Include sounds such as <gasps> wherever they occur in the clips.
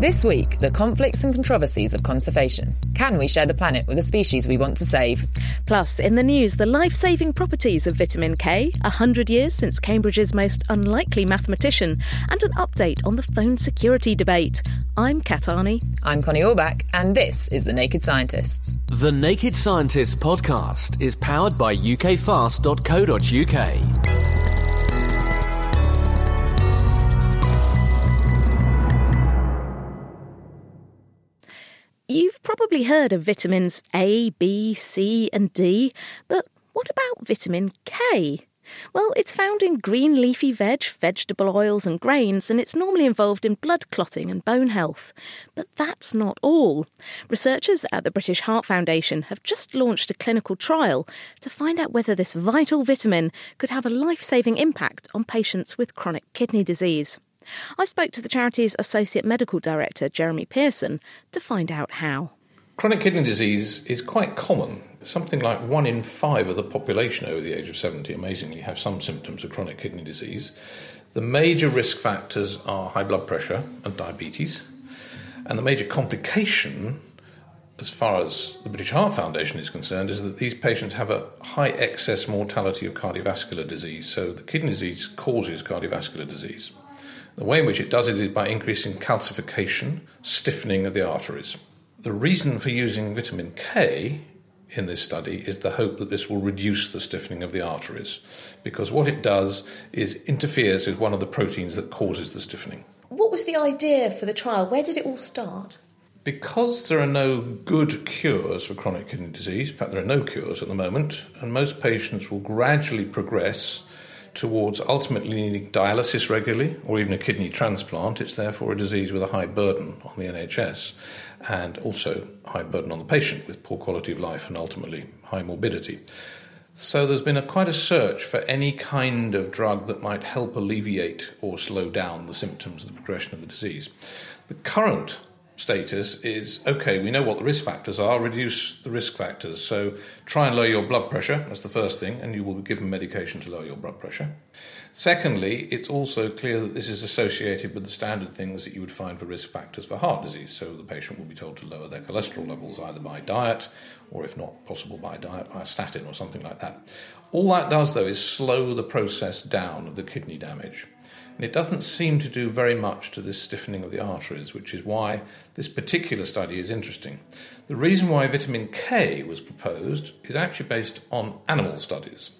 This week, the conflicts and controversies of conservation. Can we share the planet with a species we want to save? Plus, in the news, the life saving properties of vitamin K, a 100 years since Cambridge's most unlikely mathematician, and an update on the phone security debate. I'm Kat Arney. I'm Connie Orbach, and this is The Naked Scientists. The Naked Scientists podcast is powered by ukfast.co.uk. You've probably heard of vitamins A, B, C, and D, but what about vitamin K? Well, it's found in green leafy veg, vegetable oils, and grains, and it's normally involved in blood clotting and bone health. But that's not all. Researchers at the British Heart Foundation have just launched a clinical trial to find out whether this vital vitamin could have a life saving impact on patients with chronic kidney disease. I spoke to the charity's Associate Medical Director, Jeremy Pearson, to find out how. Chronic kidney disease is quite common. Something like one in five of the population over the age of 70, amazingly, have some symptoms of chronic kidney disease. The major risk factors are high blood pressure and diabetes. And the major complication, as far as the British Heart Foundation is concerned, is that these patients have a high excess mortality of cardiovascular disease. So the kidney disease causes cardiovascular disease. The way in which it does it is by increasing calcification, stiffening of the arteries. The reason for using vitamin K in this study is the hope that this will reduce the stiffening of the arteries, because what it does is interferes with one of the proteins that causes the stiffening. What was the idea for the trial? Where did it all start? Because there are no good cures for chronic kidney disease, in fact, there are no cures at the moment, and most patients will gradually progress towards ultimately needing dialysis regularly or even a kidney transplant. It's therefore a disease with a high burden on the NHS and also high burden on the patient with poor quality of life and ultimately high morbidity. So there's been a, quite a search for any kind of drug that might help alleviate or slow down the symptoms of the progression of the disease. The current status is okay, we know what the risk factors are, reduce the risk factors. So try and lower your blood pressure, that's the first thing, and you will be given medication to lower your blood pressure. Secondly, it's also clear that this is associated with the standard things that you would find for risk factors for heart disease. So the patient will be told to lower their cholesterol levels either by diet or, if not possible by diet, by a statin or something like that. All that does, though, is slow the process down of the kidney damage. And it doesn't seem to do very much to this stiffening of the arteries, which is why this particular study is interesting. The reason why vitamin K was proposed is actually based on animal studies.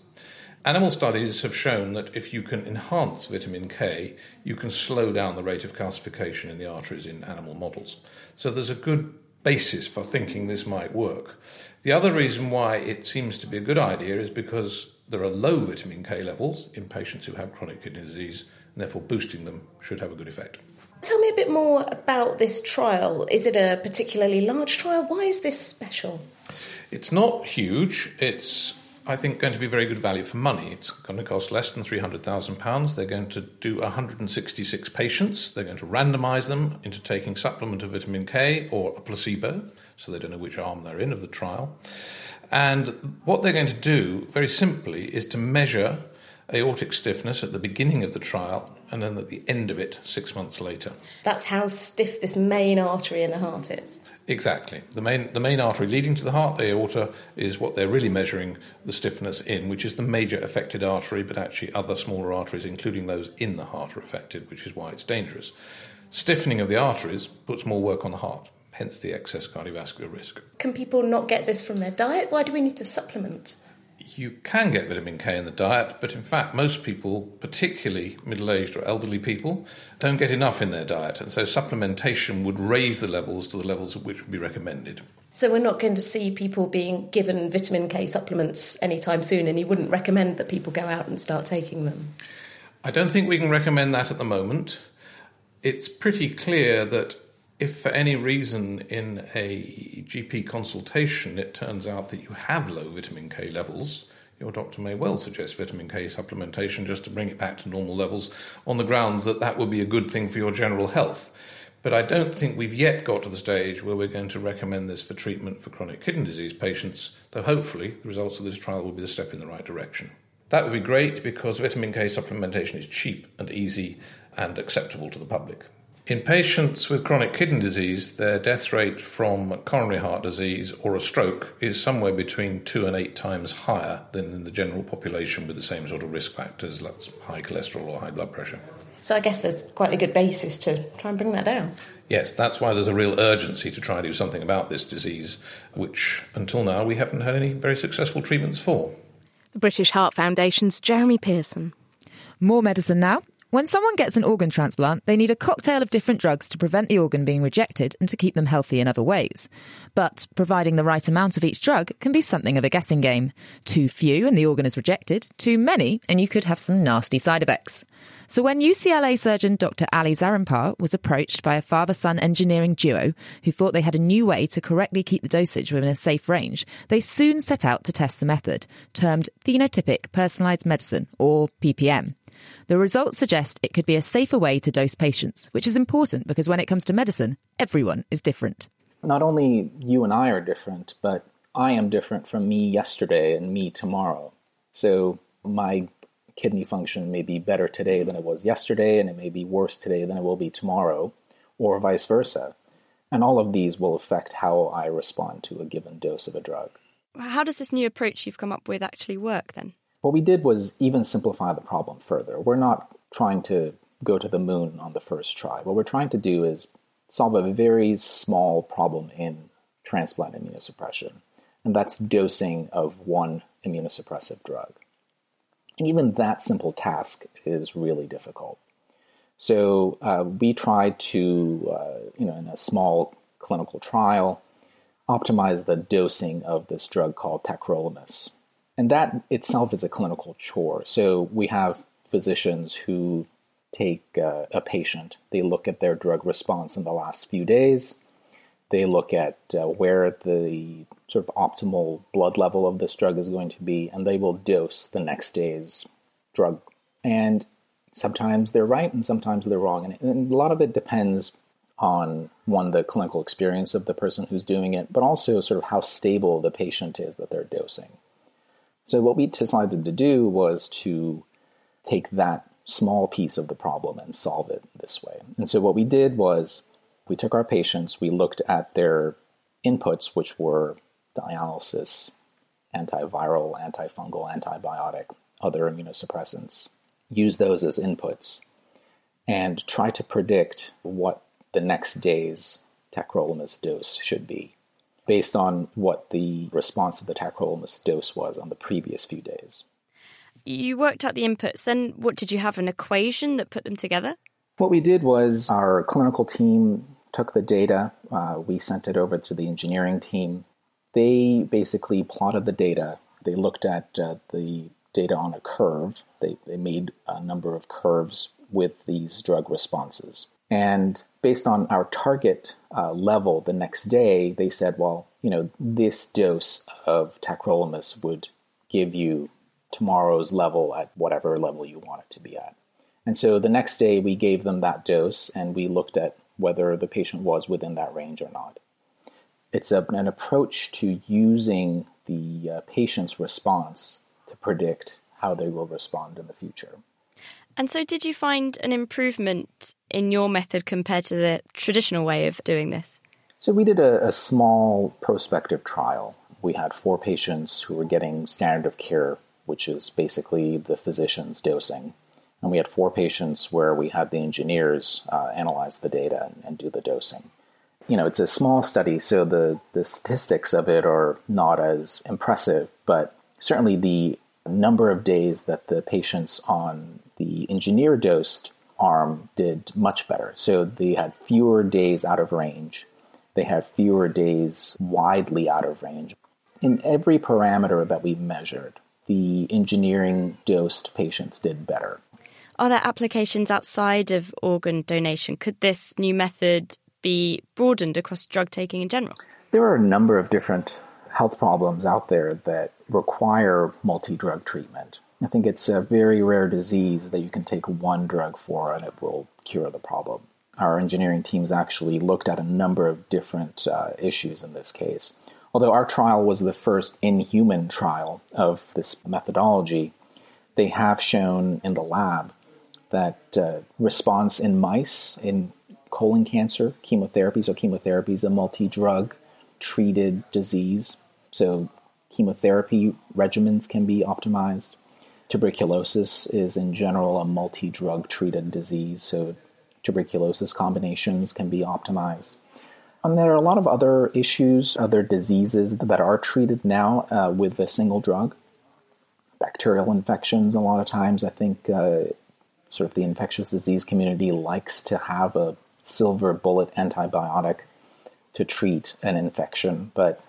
Animal studies have shown that if you can enhance vitamin K, you can slow down the rate of calcification in the arteries in animal models. So there's a good basis for thinking this might work. The other reason why it seems to be a good idea is because there are low vitamin K levels in patients who have chronic kidney disease, and therefore boosting them should have a good effect. Tell me a bit more about this trial. Is it a particularly large trial? Why is this special? It's not huge. It's, I think, going to be very good value for money. It's going to cost less than £300,000. They're going to do 166 patients. They're going to randomise them into taking supplement of vitamin K or a placebo, so they don't know which arm they're in of the trial. And what they're going to do, very simply, is to measure aortic stiffness at the beginning of the trial and then at the end of it six months later. That's how stiff this main artery in the heart is. Exactly. The main, the main artery leading to the heart, the aorta, is what they're really measuring the stiffness in, which is the major affected artery, but actually other smaller arteries, including those in the heart, are affected, which is why it's dangerous. Stiffening of the arteries puts more work on the heart, hence the excess cardiovascular risk. Can people not get this from their diet? Why do we need to supplement? You can get vitamin K in the diet, but in fact, most people, particularly middle aged or elderly people, don't get enough in their diet. And so supplementation would raise the levels to the levels at which would be recommended. So we're not going to see people being given vitamin K supplements anytime soon, and you wouldn't recommend that people go out and start taking them? I don't think we can recommend that at the moment. It's pretty clear that if for any reason in a GP consultation it turns out that you have low vitamin K levels, your doctor may well suggest vitamin K supplementation just to bring it back to normal levels on the grounds that that would be a good thing for your general health. But I don't think we've yet got to the stage where we're going to recommend this for treatment for chronic kidney disease patients, though hopefully the results of this trial will be the step in the right direction. That would be great because vitamin K supplementation is cheap and easy and acceptable to the public. In patients with chronic kidney disease, their death rate from coronary heart disease or a stroke is somewhere between two and eight times higher than in the general population with the same sort of risk factors, like high cholesterol or high blood pressure. So I guess there's quite a good basis to try and bring that down. Yes, that's why there's a real urgency to try and do something about this disease, which until now we haven't had any very successful treatments for. The British Heart Foundation's Jeremy Pearson. More medicine now. When someone gets an organ transplant, they need a cocktail of different drugs to prevent the organ being rejected and to keep them healthy in other ways. But providing the right amount of each drug can be something of a guessing game. Too few and the organ is rejected, too many and you could have some nasty side effects. So when UCLA surgeon Dr. Ali Zarrinpar was approached by a father-son engineering duo who thought they had a new way to correctly keep the dosage within a safe range, they soon set out to test the method, termed phenotypic personalized medicine or PPM. The results suggest it could be a safer way to dose patients, which is important because when it comes to medicine, everyone is different. Not only you and I are different, but I am different from me yesterday and me tomorrow. So my kidney function may be better today than it was yesterday, and it may be worse today than it will be tomorrow, or vice versa. And all of these will affect how I respond to a given dose of a drug. How does this new approach you've come up with actually work then? What we did was even simplify the problem further. We're not trying to go to the moon on the first try. What we're trying to do is solve a very small problem in transplant immunosuppression, and that's dosing of one immunosuppressive drug. And even that simple task is really difficult. So uh, we tried to, uh, you know, in a small clinical trial, optimize the dosing of this drug called tacrolimus. And that itself is a clinical chore. So we have physicians who take uh, a patient, they look at their drug response in the last few days, they look at uh, where the sort of optimal blood level of this drug is going to be, and they will dose the next day's drug. And sometimes they're right and sometimes they're wrong. And, and a lot of it depends on one, the clinical experience of the person who's doing it, but also sort of how stable the patient is that they're dosing. So, what we decided to do was to take that small piece of the problem and solve it this way. And so, what we did was we took our patients, we looked at their inputs, which were dialysis, antiviral, antifungal, antibiotic, other immunosuppressants, use those as inputs, and try to predict what the next day's tacrolimus dose should be based on what the response of the tacrolimus dose was on the previous few days. You worked out the inputs, then what did you have an equation that put them together? What we did was our clinical team took the data, uh, we sent it over to the engineering team. They basically plotted the data. They looked at uh, the data on a curve. They, they made a number of curves with these drug responses. And based on our target uh, level the next day, they said, well, you know, this dose of tacrolimus would give you tomorrow's level at whatever level you want it to be at. And so the next day we gave them that dose and we looked at whether the patient was within that range or not. It's a, an approach to using the uh, patient's response to predict how they will respond in the future. And so, did you find an improvement in your method compared to the traditional way of doing this? So, we did a, a small prospective trial. We had four patients who were getting standard of care, which is basically the physician's dosing. And we had four patients where we had the engineers uh, analyze the data and, and do the dosing. You know, it's a small study, so the, the statistics of it are not as impressive, but certainly the number of days that the patients on the engineer dosed arm did much better. So they had fewer days out of range. They had fewer days widely out of range. In every parameter that we measured, the engineering dosed patients did better. Are there applications outside of organ donation? Could this new method be broadened across drug taking in general? There are a number of different health problems out there that require multi drug treatment. I think it's a very rare disease that you can take one drug for and it will cure the problem. Our engineering teams actually looked at a number of different uh, issues in this case. Although our trial was the first in human trial of this methodology, they have shown in the lab that uh, response in mice in colon cancer chemotherapy, so chemotherapy is a multi drug treated disease, so chemotherapy regimens can be optimized. Tuberculosis is in general a multi drug treated disease, so tuberculosis combinations can be optimized. And there are a lot of other issues, other diseases that are treated now uh, with a single drug. Bacterial infections, a lot of times, I think uh, sort of the infectious disease community likes to have a silver bullet antibiotic to treat an infection, but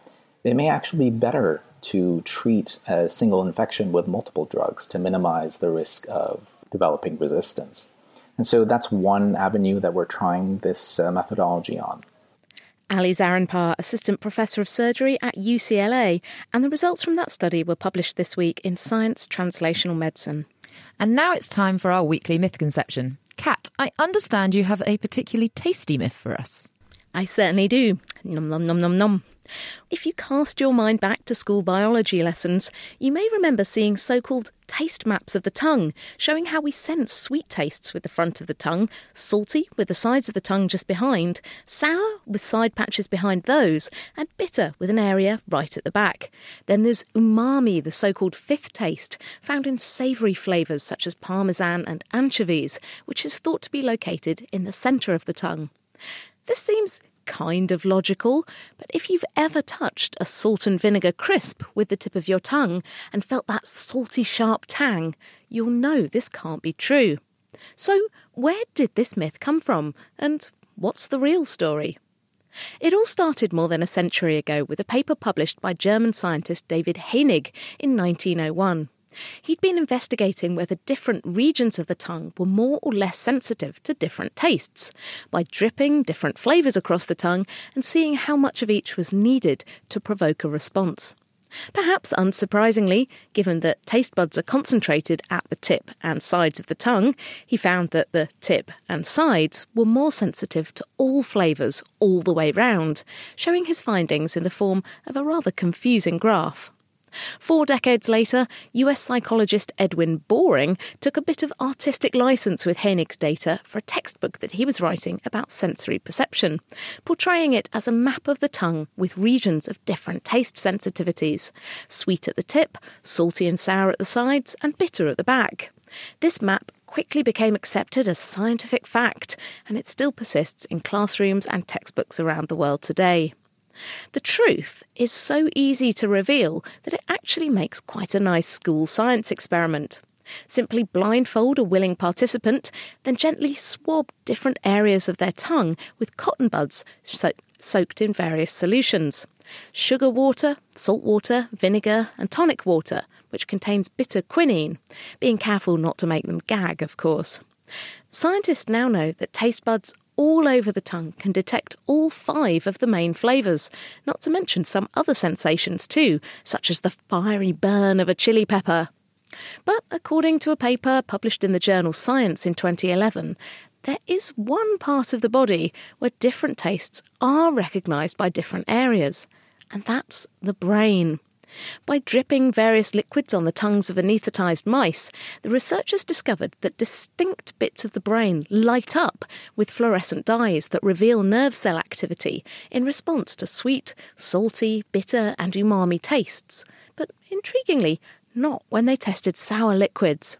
it may actually be better to treat a single infection with multiple drugs to minimize the risk of developing resistance. And so that's one avenue that we're trying this uh, methodology on. Ali Zarrinpar, Assistant Professor of Surgery at UCLA, and the results from that study were published this week in Science Translational Medicine. And now it's time for our weekly myth conception. Kat, I understand you have a particularly tasty myth for us. I certainly do. Nom nom nom nom nom. If you cast your mind back to school biology lessons, you may remember seeing so called taste maps of the tongue, showing how we sense sweet tastes with the front of the tongue, salty with the sides of the tongue just behind, sour with side patches behind those, and bitter with an area right at the back. Then there's umami, the so called fifth taste, found in savoury flavours such as parmesan and anchovies, which is thought to be located in the centre of the tongue. This seems kind of logical, but if you've ever touched a salt and vinegar crisp with the tip of your tongue and felt that salty, sharp tang, you'll know this can't be true. So, where did this myth come from, and what's the real story? It all started more than a century ago with a paper published by German scientist David Hänig in 1901. He'd been investigating whether different regions of the tongue were more or less sensitive to different tastes by dripping different flavours across the tongue and seeing how much of each was needed to provoke a response. Perhaps unsurprisingly, given that taste buds are concentrated at the tip and sides of the tongue, he found that the tip and sides were more sensitive to all flavours all the way round, showing his findings in the form of a rather confusing graph. Four decades later, US psychologist Edwin Boring took a bit of artistic license with Hänig's data for a textbook that he was writing about sensory perception, portraying it as a map of the tongue with regions of different taste sensitivities sweet at the tip, salty and sour at the sides, and bitter at the back. This map quickly became accepted as scientific fact, and it still persists in classrooms and textbooks around the world today. The truth is so easy to reveal that it actually makes quite a nice school science experiment. Simply blindfold a willing participant, then gently swab different areas of their tongue with cotton buds so- soaked in various solutions sugar water, salt water, vinegar, and tonic water, which contains bitter quinine, being careful not to make them gag, of course. Scientists now know that taste buds all over the tongue can detect all five of the main flavours, not to mention some other sensations too, such as the fiery burn of a chili pepper. But according to a paper published in the journal Science in 2011, there is one part of the body where different tastes are recognised by different areas, and that's the brain. By dripping various liquids on the tongues of anaesthetised mice, the researchers discovered that distinct bits of the brain light up with fluorescent dyes that reveal nerve cell activity in response to sweet, salty, bitter, and umami tastes. But intriguingly, not when they tested sour liquids.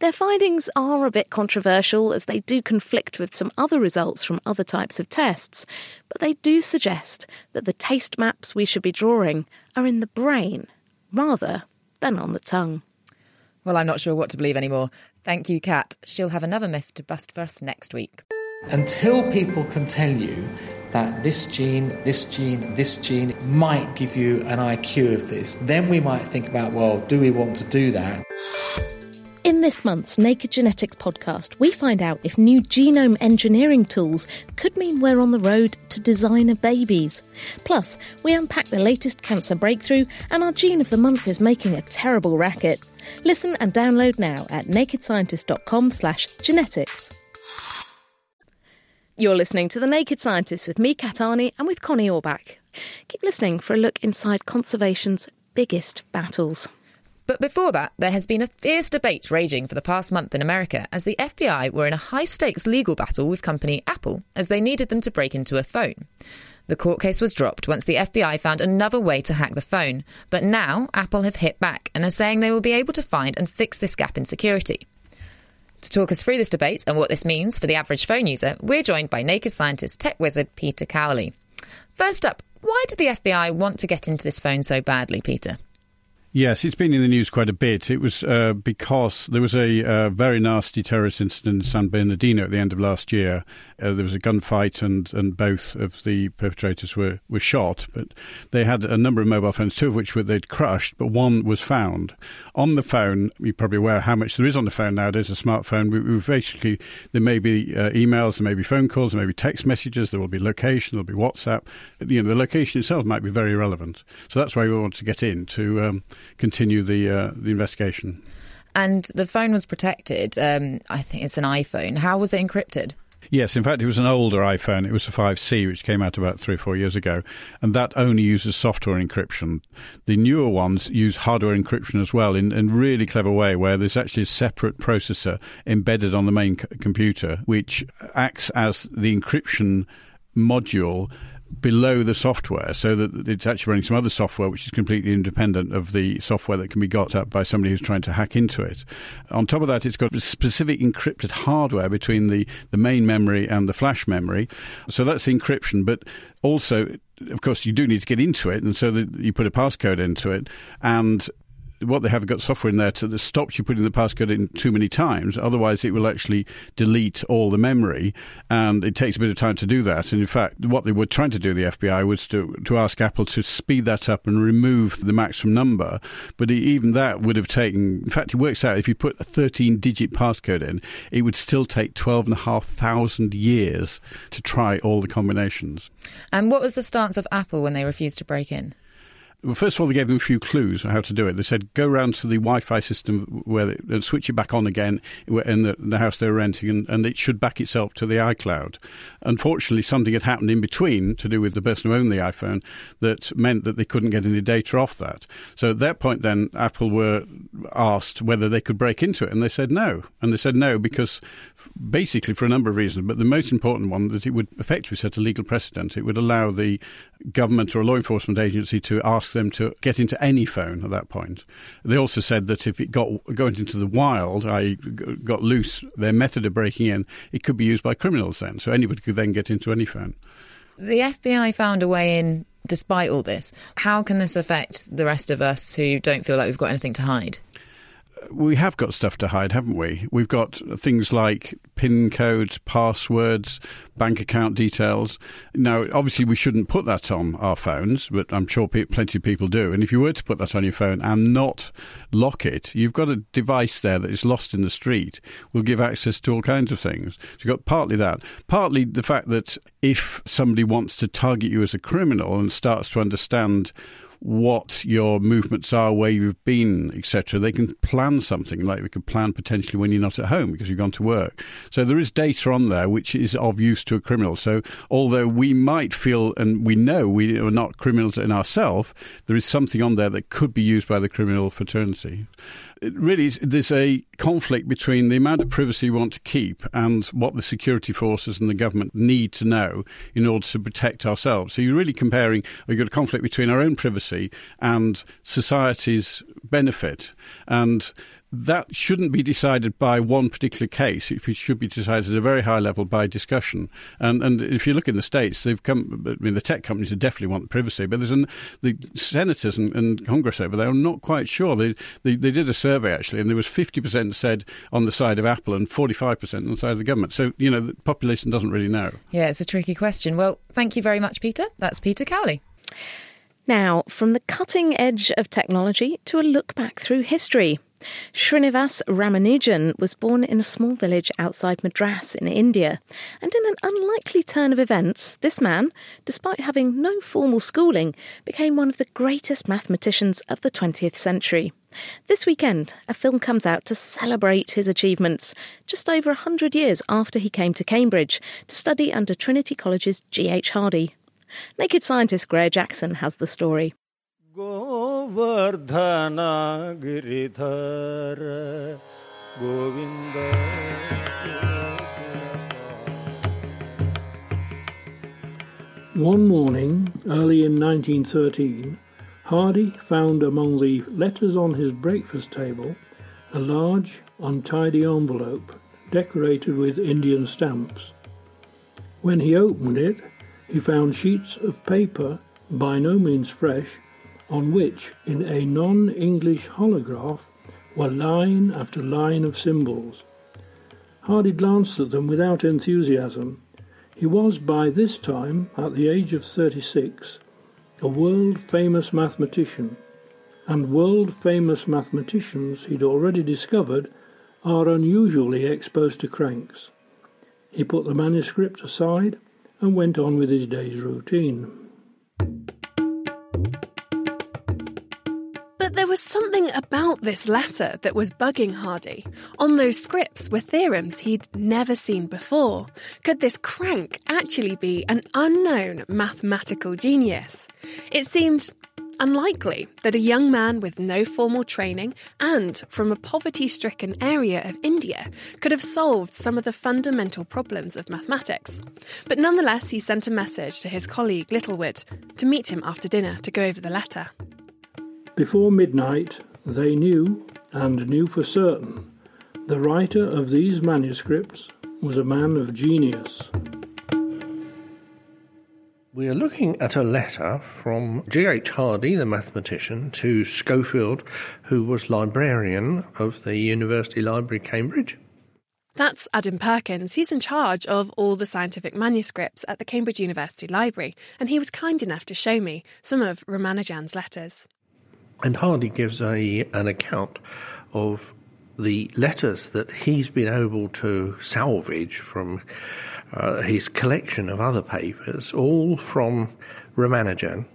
Their findings are a bit controversial as they do conflict with some other results from other types of tests, but they do suggest that the taste maps we should be drawing are in the brain rather than on the tongue. Well, I'm not sure what to believe anymore. Thank you, Kat. She'll have another myth to bust for us next week. Until people can tell you that this gene, this gene, this gene might give you an IQ of this, then we might think about, well, do we want to do that? In this month's Naked Genetics podcast, we find out if new genome engineering tools could mean we're on the road to designer babies. Plus, we unpack the latest cancer breakthrough, and our gene of the month is making a terrible racket. Listen and download now at nakedscientist.com/genetics. You're listening to The Naked Scientist with me, Kat Arney, and with Connie Orbach. Keep listening for a look inside conservation's biggest battles. But before that, there has been a fierce debate raging for the past month in America as the FBI were in a high stakes legal battle with company Apple as they needed them to break into a phone. The court case was dropped once the FBI found another way to hack the phone, but now Apple have hit back and are saying they will be able to find and fix this gap in security. To talk us through this debate and what this means for the average phone user, we're joined by Naked Scientist tech wizard Peter Cowley. First up, why did the FBI want to get into this phone so badly, Peter? Yes, it's been in the news quite a bit. It was uh, because there was a uh, very nasty terrorist incident in San Bernardino at the end of last year. Uh, there was a gunfight, and, and both of the perpetrators were, were shot. But they had a number of mobile phones, two of which were, they'd crushed, but one was found. On the phone, you're probably aware how much there is on the phone nowadays, a smartphone. We, we basically, there may be uh, emails, there may be phone calls, there may be text messages, there will be location, there will be WhatsApp. You know, the location itself might be very relevant. So that's why we want to get in to. Um, continue the uh, the investigation. And the phone was protected. Um, I think it's an iPhone. How was it encrypted? Yes, in fact, it was an older iPhone. It was a 5C, which came out about three or four years ago, and that only uses software encryption. The newer ones use hardware encryption as well in a really clever way, where there's actually a separate processor embedded on the main c- computer, which acts as the encryption module below the software so that it's actually running some other software which is completely independent of the software that can be got up by somebody who's trying to hack into it. On top of that, it's got specific encrypted hardware between the, the main memory and the flash memory. So that's encryption, but also of course, you do need to get into it, and so you put a passcode into it, and what they have got software in there to, that stops you putting the passcode in too many times. Otherwise, it will actually delete all the memory, and it takes a bit of time to do that. And in fact, what they were trying to do, the FBI, was to to ask Apple to speed that up and remove the maximum number. But even that would have taken. In fact, it works out if you put a 13-digit passcode in, it would still take twelve and a half thousand years to try all the combinations. And what was the stance of Apple when they refused to break in? Well, first of all, they gave them a few clues on how to do it. They said go round to the Wi-Fi system where they, and switch it back on again in the, the house they were renting, and, and, it should back itself to the iCloud. Unfortunately, something had happened in between to do with the person who owned the iPhone that meant that they couldn't get any data off that. So at that point, then Apple were asked whether they could break into it, and they said no. And they said no because basically for a number of reasons, but the most important one that it would effectively set a legal precedent. It would allow the government or a law enforcement agency to ask them to get into any phone at that point. They also said that if it got going into the wild, I got loose, their method of breaking in, it could be used by criminals then. So anybody could then get into any phone. The FBI found a way in despite all this. How can this affect the rest of us who don't feel like we've got anything to hide? We have got stuff to hide, haven't we? We've got things like PIN codes, passwords, bank account details. Now, obviously, we shouldn't put that on our phones, but I'm sure pe- plenty of people do. And if you were to put that on your phone and not lock it, you've got a device there that is lost in the street, will give access to all kinds of things. So you've got partly that, partly the fact that if somebody wants to target you as a criminal and starts to understand what your movements are, where you've been, etc. They can plan something like they could plan potentially when you're not at home because you've gone to work. So there is data on there which is of use to a criminal. So although we might feel and we know we are not criminals in ourselves, there is something on there that could be used by the criminal fraternity really there's a conflict between the amount of privacy we want to keep and what the security forces and the government need to know in order to protect ourselves. So you're really comparing, you've got a conflict between our own privacy and society's benefit. And that shouldn't be decided by one particular case. It should be decided at a very high level by discussion. And and if you look in the states, they've come. I mean, the tech companies definitely want privacy, but there's an, the senators and, and, Congress over there are not quite sure. They, they they did a survey actually, and there was 50% said on the side of Apple and 45% on the side of the government. So you know, the population doesn't really know. Yeah, it's a tricky question. Well, thank you very much, Peter. That's Peter Cowley. Now, from the cutting edge of technology to a look back through history. Srinivas Ramanujan was born in a small village outside Madras in India, and in an unlikely turn of events, this man, despite having no formal schooling, became one of the greatest mathematicians of the 20th century. This weekend, a film comes out to celebrate his achievements, just over a hundred years after he came to Cambridge to study under Trinity College's G.H. Hardy. Naked scientist Graihagh Jackson has the story. Govardhana Giridhara Govinda One morning, early in 1913, Hardy found among the letters on his breakfast table a large, untidy envelope decorated with Indian stamps. When he opened it, he found sheets of paper, by no means fresh, on which, in a non English holograph, were line after line of symbols. Hardy glanced at them without enthusiasm. He was by this time, at the age of 36, a world famous mathematician, and world famous mathematicians, he'd already discovered, are unusually exposed to cranks. He put the manuscript aside and went on with his day's routine. But there was something about this letter that was bugging Hardy. On those scripts were theorems he'd never seen before. Could this crank actually be an unknown mathematical genius? It seemed unlikely that a young man with no formal training and from a poverty stricken area of India could have solved some of the fundamental problems of mathematics. But nonetheless, he sent a message to his colleague Littlewood to meet him after dinner to go over the letter. Before midnight, they knew, and knew for certain, the writer of these manuscripts was a man of genius. We are looking at a letter from G.H. Hardy, the mathematician, to Schofield, who was librarian of the University Library, Cambridge. That's Adam Perkins. He's in charge of all the scientific manuscripts at the Cambridge University Library, and he was kind enough to show me some of Ramanujan's letters. And Hardy gives a an account of the letters that he's been able to salvage from uh, his collection of other papers, all from Ramanujan.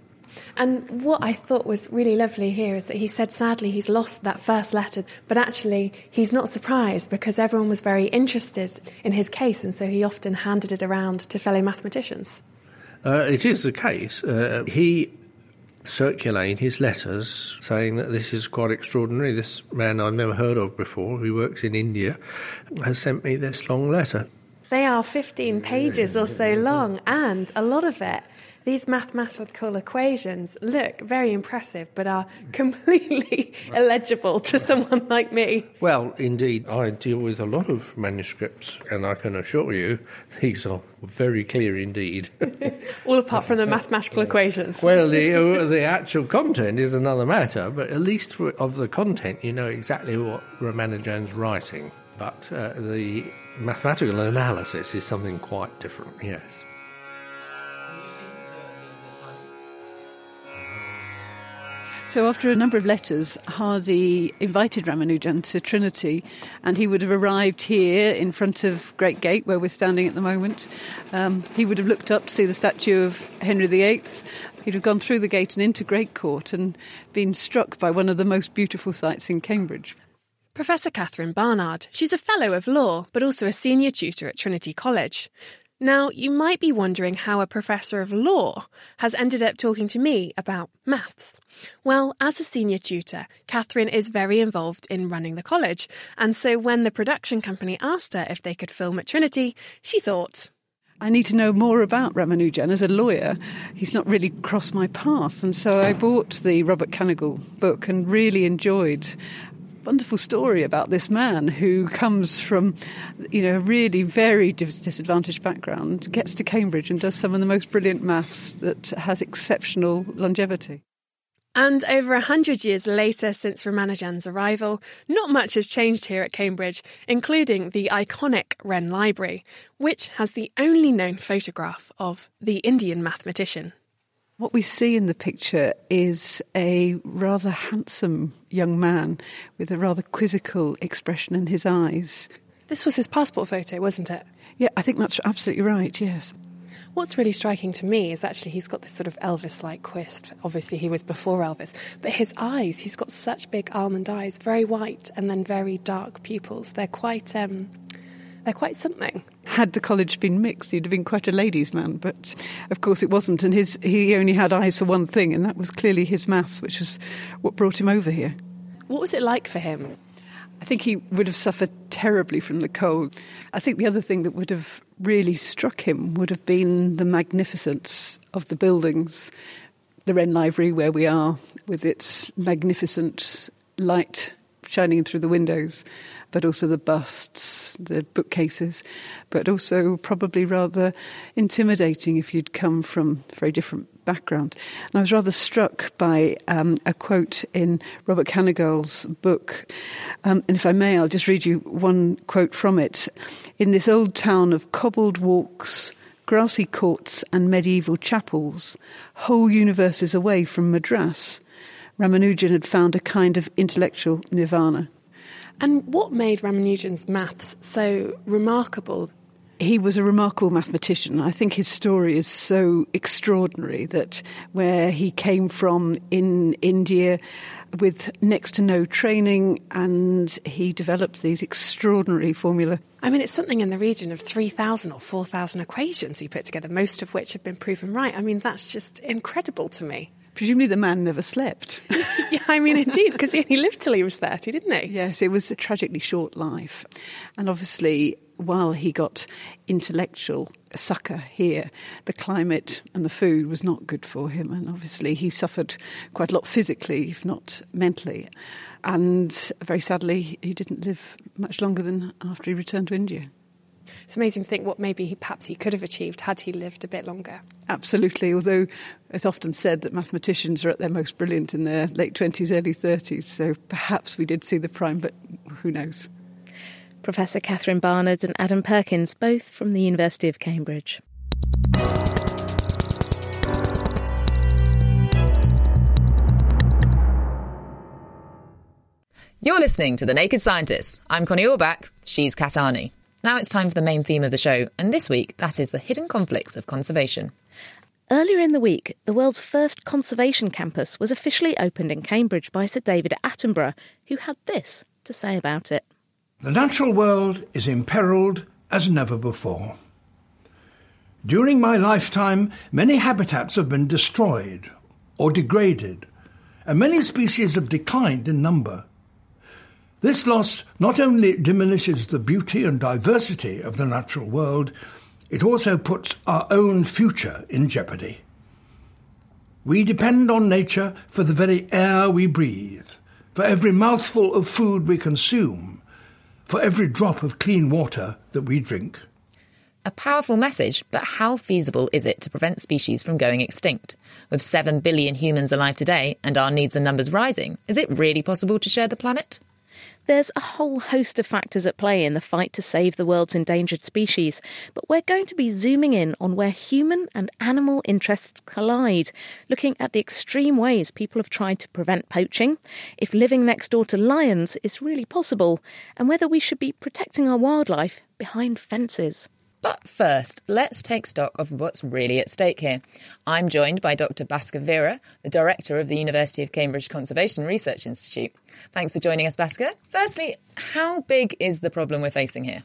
And what I thought was really lovely here is that he said sadly he's lost that first letter, but actually he's not surprised because everyone was very interested in his case, and so he often handed it around to fellow mathematicians. Uh, it is the case. Uh, he circulated his letters saying that this is quite extraordinary. This man I've never heard of before, who works in India, has sent me this long letter. They are 15 pages or so long, and a lot of it, these mathematical equations look very impressive, but are completely <laughs> illegible to someone like me. Well, indeed, I deal with a lot of manuscripts, and I can assure you these are very clear indeed. <laughs> All apart from the mathematical equations. <laughs> Well, the, uh, the actual content is another matter, but at least for, of the content, you know exactly what Ramanujan's writing. But uh, the mathematical analysis is something quite different, yes. So, after a number of letters, Hardy invited Ramanujan to Trinity, and he would have arrived here in front of Great Gate, where we're standing at the moment. Um, he would have looked up to see the statue of Henry VIII. He'd have gone through the gate and into Great Court and been struck by one of the most beautiful sights in Cambridge. Professor Catherine Barnard. She's a Fellow of Law, but also a senior tutor at Trinity College. Now, you might be wondering how a Professor of Law has ended up talking to me about maths. Well, as a senior tutor, Catherine is very involved in running the college, and so when the production company asked her if they could film at Trinity, she thought, I need to know more about Ramanujan as a lawyer. He's not really crossed my path. And so I bought the Robert Kanigel book and really enjoyed wonderful story about this man who comes from, you know, a really very disadvantaged background, gets to Cambridge and does some of the most brilliant maths that has exceptional longevity. And over a hundred years later, since Ramanujan's arrival, not much has changed here at Cambridge, including the iconic Wren Library, which has the only known photograph of the Indian mathematician. What we see in the picture is a rather handsome young man with a rather quizzical expression in his eyes. This was his passport photo, wasn't it? Yeah, I think that's absolutely right, yes. What's really striking to me is actually he's got this sort of Elvis like quisp. Obviously, he was before Elvis, but his eyes, he's got such big almond eyes, very white, and then very dark pupils. They're quite. Um, they're quite something. Had the college been mixed, he'd have been quite a ladies' man, but of course it wasn't. And his he only had eyes for one thing, and that was clearly his maths, which was what brought him over here. What was it like for him? I think he would have suffered terribly from the cold. I think the other thing that would have really struck him would have been the magnificence of the buildings. The Wren Library, where we are, with its magnificent light shining through the windows, but also the busts, the bookcases, but also probably rather intimidating if you'd come from a very different background. And I was rather struck by um, a quote in Robert Kanigel's book. Um, and if I may, I'll just read you one quote from it. In this old town of cobbled walks, grassy courts, and medieval chapels, whole universes away from Madras, Ramanujan had found a kind of intellectual nirvana. And what made Ramanujan's maths so remarkable? He was a remarkable mathematician. I think his story is so extraordinary that where he came from in India with next to no training and he developed these extraordinary formula. I mean, it's something in the region of 3,000 or 4,000 equations he put together, most of which have been proven right. I mean, that's just incredible to me. Presumably the man never slept. <laughs> yeah, I mean, indeed, because he only lived till he was 30, didn't he? Yes, it was a tragically short life. And obviously, while he got intellectual succour here, the climate and the food was not good for him. And obviously, he suffered quite a lot physically, if not mentally. And very sadly, he didn't live much longer than after he returned to India. It's amazing to think what maybe he, perhaps he could have achieved had he lived a bit longer. Absolutely, although it's often said that mathematicians are at their most brilliant in their late 20s, early 30s, so perhaps we did see the prime, but who knows. Professor Catherine Barnard and Adam Perkins, both from the University of Cambridge. You're listening to The Naked Scientists. I'm Connie Orbach. She's Kat Arney. Now it's time for the main theme of the show, and this week that is the hidden conflicts of conservation. Earlier in the week, the world's first conservation campus was officially opened in Cambridge by Sir David Attenborough, who had this to say about it. The natural world is imperilled as never before. During my lifetime, many habitats have been destroyed or degraded, and many species have declined in number. This loss not only diminishes the beauty and diversity of the natural world, it also puts our own future in jeopardy. We depend on nature for the very air we breathe, for every mouthful of food we consume, for every drop of clean water that we drink. A powerful message, but how feasible is it to prevent species from going extinct? With 7 billion humans alive today and our needs and numbers rising, is it really possible to share the planet? There's a whole host of factors at play in the fight to save the world's endangered species, but we're going to be zooming in on where human and animal interests collide, looking at the extreme ways people have tried to prevent poaching, if living next door to lions is really possible, and whether we should be protecting our wildlife behind fences. But first, let's take stock of what's really at stake here. I'm joined by Dr. Bhaskar Vira, the director of the University of Cambridge Conservation Research Institute. Thanks for joining us, Bhaskar. Firstly, how big is the problem we're facing here?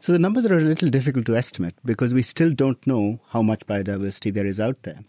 So the numbers are a little difficult to estimate because we still don't know how much biodiversity there is out there.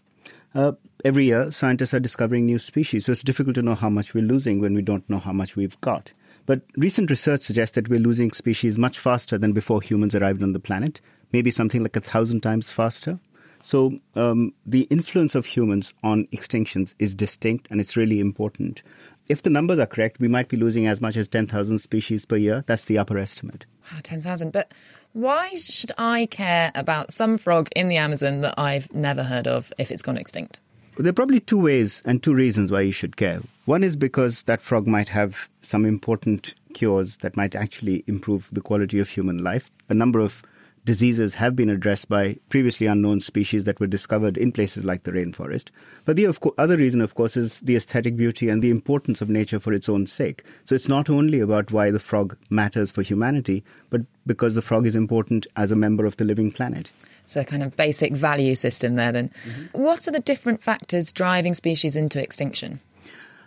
Uh, every year, scientists are discovering new species, so it's difficult to know how much we're losing when we don't know how much we've got. But recent research suggests that we're losing species much faster than before humans arrived on the planet, maybe something like a thousand times faster. So um, the influence of humans on extinctions is distinct and it's really important. if the numbers are correct, we might be losing as much as 10,000 species per year. That's the upper estimate. Wow, 10,000. But why should I care about some frog in the Amazon that I've never heard of if it's gone extinct? There are probably two ways and two reasons why you should care. One is because that frog might have some important cures that might actually improve the quality of human life. A number of diseases have been addressed by previously unknown species that were discovered in places like the rainforest. But the co- other reason, of course, is the aesthetic beauty and the importance of nature for its own sake. So it's not only about why the frog matters for humanity, but because the frog is important as a member of the living planet. So, a kind of basic value system there, then. Mm-hmm. What are the different factors driving species into extinction?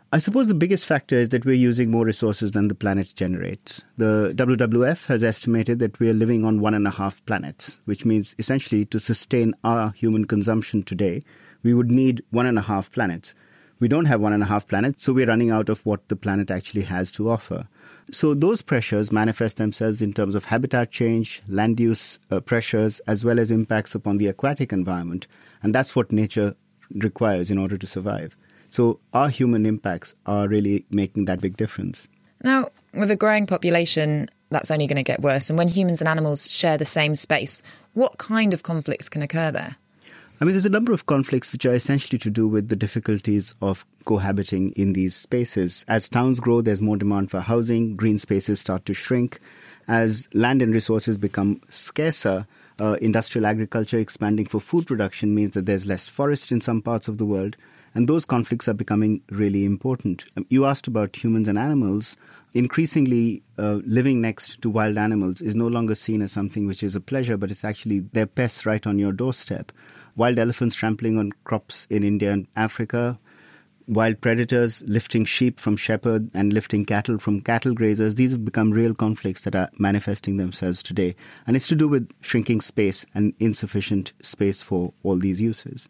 I suppose the biggest factor is that we're using more resources than the planet generates. The WWF has estimated that we are living on one and a half planets, which means essentially to sustain our human consumption today, we would need one and a half planets. We don't have one and a half planets, so we're running out of what the planet actually has to offer. So those pressures manifest themselves in terms of habitat change, land use uh, pressures, as well as impacts upon the aquatic environment. And that's what nature requires in order to survive. So our human impacts are really making that big difference. Now, with a growing population, that's only going to get worse. And when humans and animals share the same space, what kind of conflicts can occur there? I mean, there's a number of conflicts which are essentially to do with the difficulties of cohabiting in these spaces. As towns grow, there's more demand for housing, green spaces start to shrink. As land and resources become scarcer, uh, industrial agriculture expanding for food production means that there's less forest in some parts of the world. And those conflicts are becoming really important. Um, you asked about humans and animals. Increasingly, uh, living next to wild animals is no longer seen as something which is a pleasure, but it's actually their pests right on your doorstep. Wild elephants trampling on crops in India and Africa, wild predators lifting sheep from shepherd and lifting cattle from cattle grazers these have become real conflicts that are manifesting themselves today and it's to do with shrinking space and insufficient space for all these uses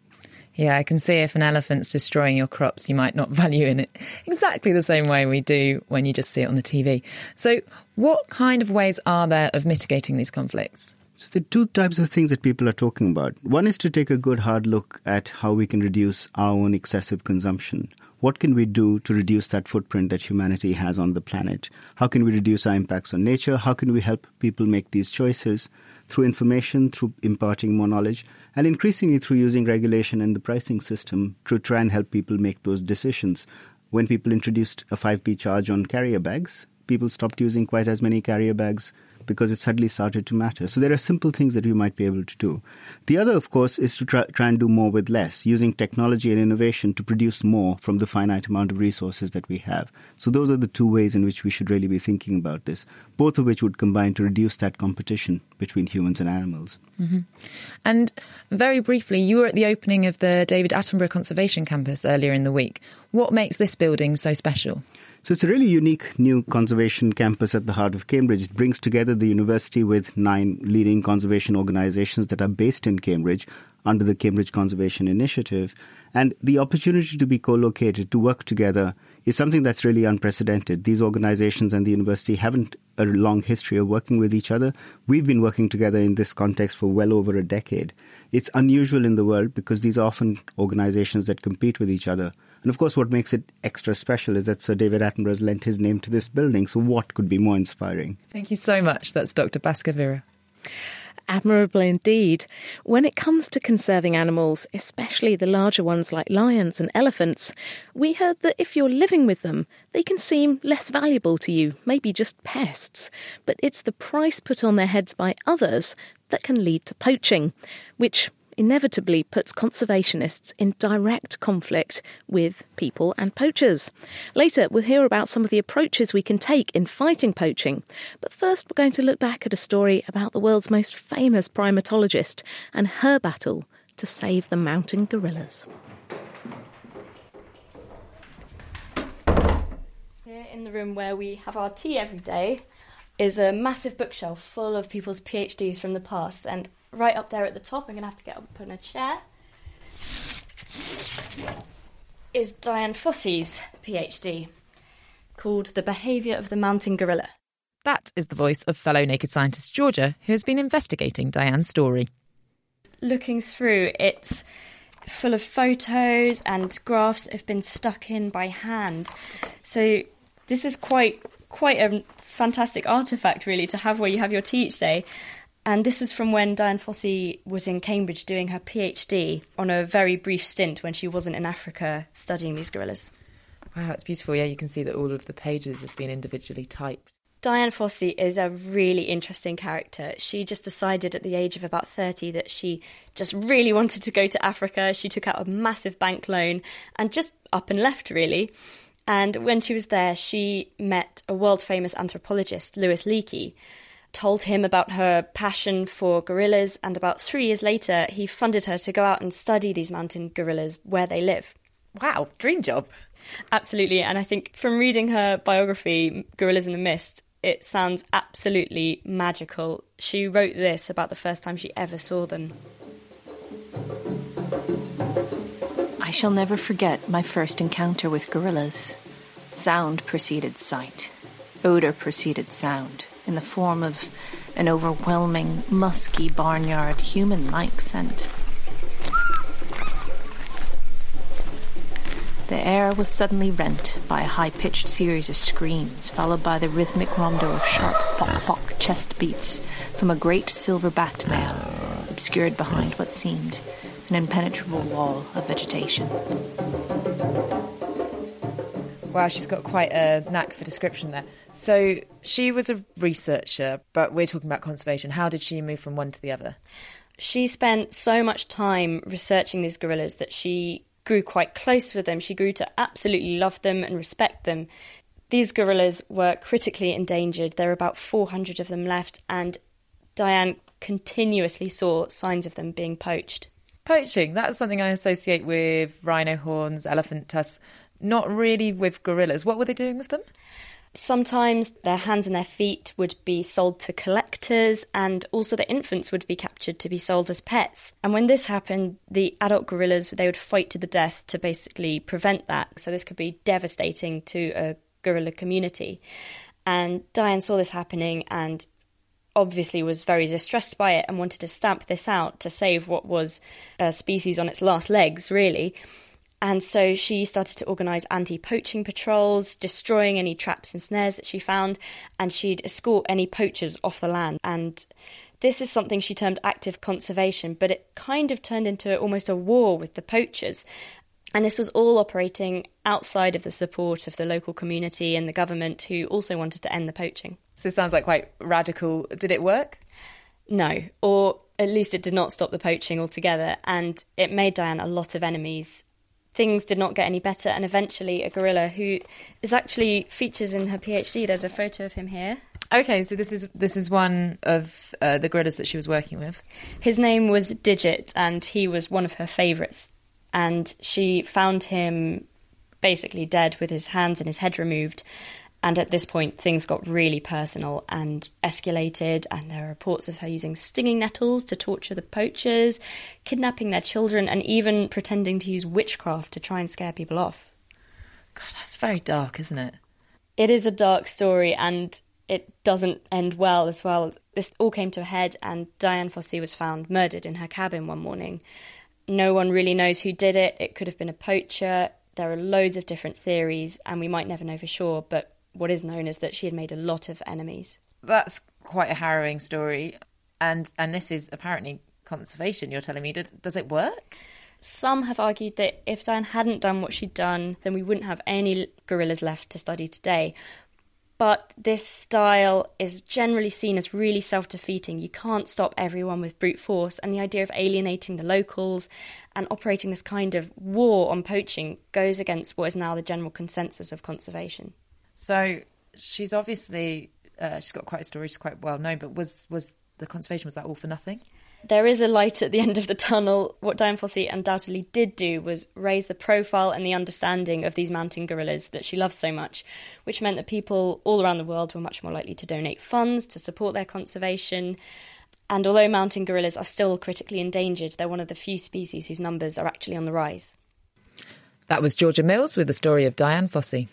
yeah, I can see if an elephant's destroying your crops, you might not <laughs> value in it exactly the same way we do when you just see it on the TV. So, what kind of ways are there of mitigating these conflicts? So, there are two types of things that people are talking about. One is to take a good hard look at how we can reduce our own excessive consumption. What can we do to reduce that footprint that humanity has on the planet? How can we reduce our impacts on nature? How can we help people make these choices? Through information, through imparting more knowledge, and increasingly through using regulation and the pricing system to try and help people make those decisions. When people introduced a 5p charge on carrier bags, people stopped using quite as many carrier bags because it suddenly started to matter. So there are simple things that we might be able to do. The other, of course, is to try, try and do more with less, using technology and innovation to produce more from the finite amount of resources that we have. So those are the two ways in which we should really be thinking about this, both of which would combine to reduce that competition between humans and animals. Mm-hmm. And very briefly, you were at the opening of the David Attenborough Conservation Campus earlier in the week. What makes this building so special? So it's a really unique new conservation campus at the heart of Cambridge. It brings together the university with nine leading conservation organizations that are based in Cambridge under the Cambridge Conservation Initiative. And the opportunity to be co located, to work together, is something that's really unprecedented. These organizations and the university haven't a long history of working with each other. We've been working together in this context for well over a decade. It's unusual in the world because these are often organizations that compete with each other. And of course, what makes it extra special is that Sir David Attenborough has lent his name to this building. So, what could be more inspiring? Thank you so much. That's Dr. Bhaskar Vira. Admirable indeed. When it comes to conserving animals, especially the larger ones like lions and elephants, we heard that if you're living with them, they can seem less valuable to you, maybe just pests. But it's the price put on their heads by others that can lead to poaching, which inevitably puts conservationists in direct conflict with people and poachers. Later, we'll hear about some of the approaches we can take in fighting poaching. But first, we're going to look back at a story about the world's most famous primatologist and her battle to save the mountain gorillas. Here in the room where we have our tea every day is a massive bookshelf full of people's PhDs from the past, and right up there at the top, I'm going to have to get up on a chair, is Dian Fossey's PhD called The Behaviour of the Mountain Gorilla. That is the voice of fellow naked scientist Georgia, who has been investigating Dian's story. Looking through, it's full of photos and graphs that have been stuck in by hand. So this is quite quite a fantastic artifact, really, to have where you have your tea each day. And this is from when Dian Fossey was in Cambridge doing her PhD on a very brief stint when she wasn't in Africa studying these gorillas. Wow, it's beautiful. Yeah, you can see that all of the pages have been individually typed. Dian Fossey is a really interesting character. She just decided at the age of about 30 that she just really wanted to go to Africa. She took out a massive bank loan and just up and left, really. And when she was there, she met a world famous anthropologist, Louis Leakey, told him about her passion for gorillas, and about three years later, he funded her to go out and study these mountain gorillas where they live. Wow, dream job. Absolutely. And I think from reading her biography, Gorillas in the Mist, it sounds absolutely magical. She wrote this about the first time she ever saw them. I shall never forget my first encounter with gorillas. Sound preceded sight, odor preceded sound, in the form of an overwhelming, musky barnyard human like scent. The air was suddenly rent by a high pitched series of screams, followed by the rhythmic rondo of sharp pock pock chest beats from a great silver backed male, obscured behind what seemed an impenetrable wall of vegetation. Wow, she's got quite a knack for description there. So she was a researcher, but we're talking about conservation. How did she move from one to the other? She spent so much time researching these gorillas that she grew quite close with them. She grew to absolutely love them and respect them. These gorillas were critically endangered. There are about 400 of them left, and Dian continuously saw signs of them being poached. Poaching, that's something I associate with rhino horns, elephant tusks, not really with gorillas. What were they doing with them? Sometimes their hands and their feet would be sold to collectors, and also the infants would be captured to be sold as pets. And when this happened, the adult gorillas they would fight to the death to basically prevent that. So this could be devastating to a gorilla community. And Diane saw this happening and obviously was very distressed by it and wanted to stamp this out to save what was a species on its last legs, really. And so she started to organise anti poaching patrols, destroying any traps and snares that she found, and she'd escort any poachers off the land. And this is something she termed active conservation, but it kind of turned into almost a war with the poachers. And this was all operating outside of the support of the local community and the government, who also wanted to end the poaching. So it sounds like quite radical. Did it work? No, or at least it did not stop the poaching altogether, and it made Dian a lot of enemies things did not get any better, and eventually a gorilla who is actually features in her PhD. There's a photo of him here. Okay, so this is this is one of uh, the gorillas that she was working with. His name was Digit, and he was one of her favourites. And she found him basically dead with his hands and his head removed. And at this point, things got really personal and escalated. And there are reports of her using stinging nettles to torture the poachers, kidnapping their children, and even pretending to use witchcraft to try and scare people off. God, that's very dark, isn't it? It is a dark story, and it doesn't end well as well. This all came to a head, and Dian Fossey was found murdered in her cabin one morning. No one really knows who did it. It could have been a poacher. There are loads of different theories, and we might never know for sure, but what is known is that she had made a lot of enemies. That's quite a harrowing story, and and this is apparently conservation. You're telling me, does does it work? Some have argued that if Diane hadn't done what she'd done, then we wouldn't have any gorillas left to study today. But this style is generally seen as really self defeating. You can't stop everyone with brute force, and the idea of alienating the locals and operating this kind of war on poaching goes against what is now the general consensus of conservation. So she's obviously uh, she's got quite a story. She's quite well known. But was was the conservation was that all for nothing? There is a light at the end of the tunnel. What Dian Fossey undoubtedly did do was raise the profile and the understanding of these mountain gorillas that she loves so much, which meant that people all around the world were much more likely to donate funds to support their conservation. And although mountain gorillas are still critically endangered, they're one of the few species whose numbers are actually on the rise. That was Georgia Mills with the story of Dian Fossey.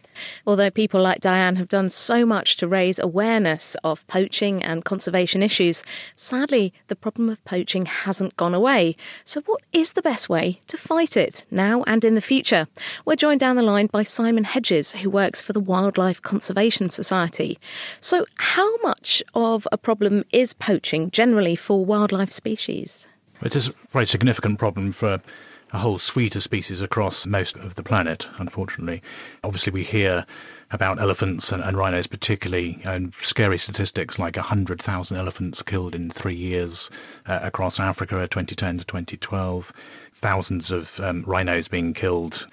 Although people like Dian have done so much to raise awareness of poaching and conservation issues, sadly, the problem of poaching hasn't gone away. So, what is the best way to fight it now and in the future? We're joined down the line by Simon Hedges, who works for the Wildlife Conservation Society. So, how much of a problem is poaching generally for wildlife species? It is a very significant problem for a whole suite of species across most of the planet, unfortunately. Obviously, we hear about elephants and, and rhinos, particularly, and scary statistics like 100,000 elephants killed in three years uh, across Africa, 2010 to 2012, thousands of um, rhinos being killed.